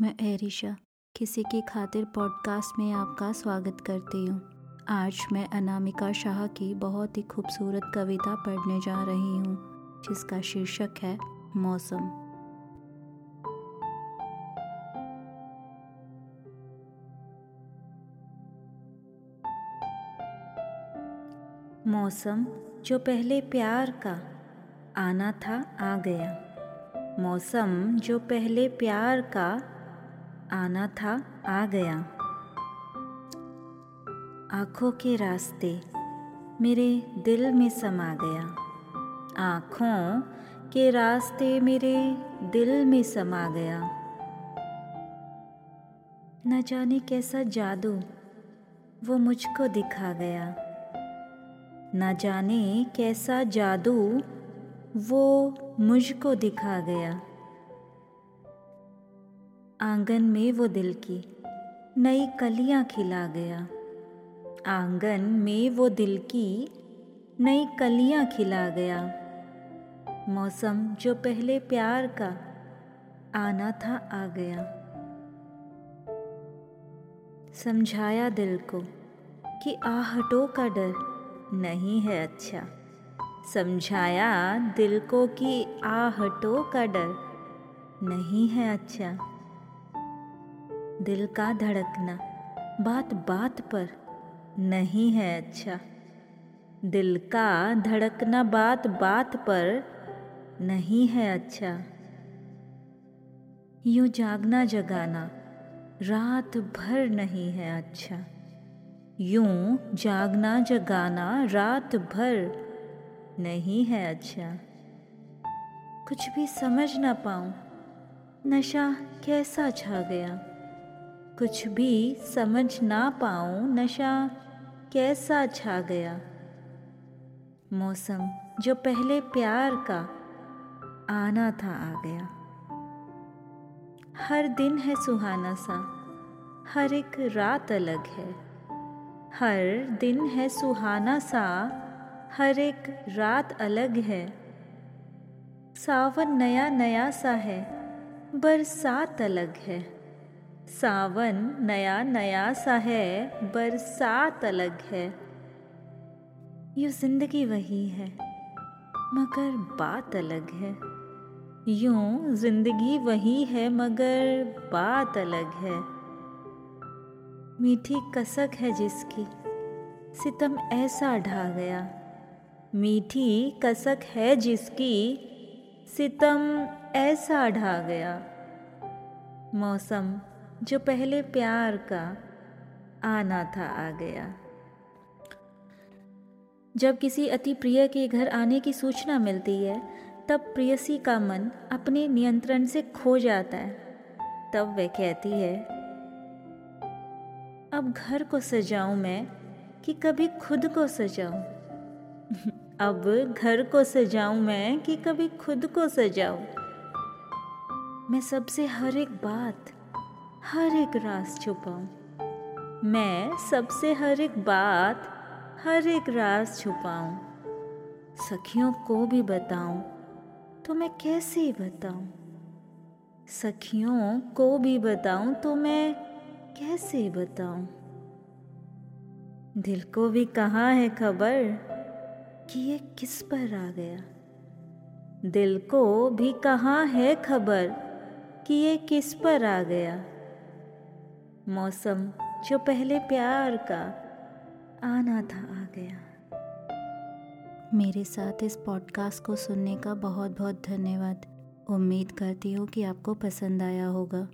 मैं एरिशा, किसी की खातिर पॉडकास्ट में आपका स्वागत करती हूँ। आज मैं अनामिका शाह की बहुत ही खूबसूरत कविता पढ़ने जा रही हूँ, जिसका शीर्षक है मौसम। मौसम, जो पहले प्यार का आना था, आ गया। मौसम, जो पहले प्यार का आना था, आ गया। आँखों के रास्ते मेरे दिल में समा गया। आँखों के रास्ते मेरे दिल में समा गया। न जाने कैसा जादू वो मुझको दिखा गया। न जाने कैसा जादू वो मुझको दिखा गया। आँगन में वो दिल की नई कलियाँ खिला गया। आँगन में वो दिल की नई कलियाँ खिला गया। मौसम जो पहले प्यार का आना था आ गया। समझाया दिल को कि आहटों का डर नहीं है अच्छा। समझाया दिल को कि आहटों का डर नहीं है अच्छा। दिल का धड़कना। बात बात पर। नहीं है अच्छा। दिल का धड़कना बात बात पर। नहीं है अच्छा। यूँ जागना जगाना। रात भर नहीं है अच्छा। यूँ जागना जगाना रात भर। नहीं है अच्छा। कुछ भी समझ ना पाऊँ। नशा कैसा छा गया? कुछ भी समझ ना पाऊँ, नशा कैसा छा गया? मौसम जो पहले प्यार का आना था आ गया। हर दिन है सुहाना सा, हर एक रात अलग है। हर दिन है सुहाना सा, हर एक रात अलग है। सावन नया नया सा है, बरसात अलग है। सावन नया नया सा है, बरसात अलग है। यूँ ज़िंदगी वही है, मगर बात अलग है। यूँ ज़िंदगी वही है, मगर बात अलग है। मीठी कसक है जिसकी, सितम ऐसा ढा गया। मीठी कसक है जिसकी, सितम ऐसा ढा गया। मौसम जो पहले प्यार का आना था आ गया। जब किसी अति प्रिय के घर आने की सूचना मिलती है, तब प्रियसी का मन अपने नियंत्रण से खो जाता है। तब वह कहती है, अब घर को सजाऊं मैं कि कभी खुद को सजाऊं? अब घर को सजाऊं मैं कि कभी खुद को सजाऊं? मैं सबसे हर एक बात हर एक राज छुपाऊं। मैं सबसे हर एक बात, हर एक राज छुपाऊं। सखियों को भी बताऊँ तो मैं कैसे बताऊँ? सखियों को भी बताऊँ तो मैं कैसे बताऊँ? दिल को भी कहाँ है खबर कि ये किस पर आ गया? दिल को भी कहाँ है खबर कि ये किस पर आ गया? मौसम जो पहले प्यार का आना था आ गया। मेरे साथ इस पॉडकास्ट को सुनने का बहुत बहुत धन्यवाद। उम्मीद करती हूँ कि आपको पसंद आया होगा।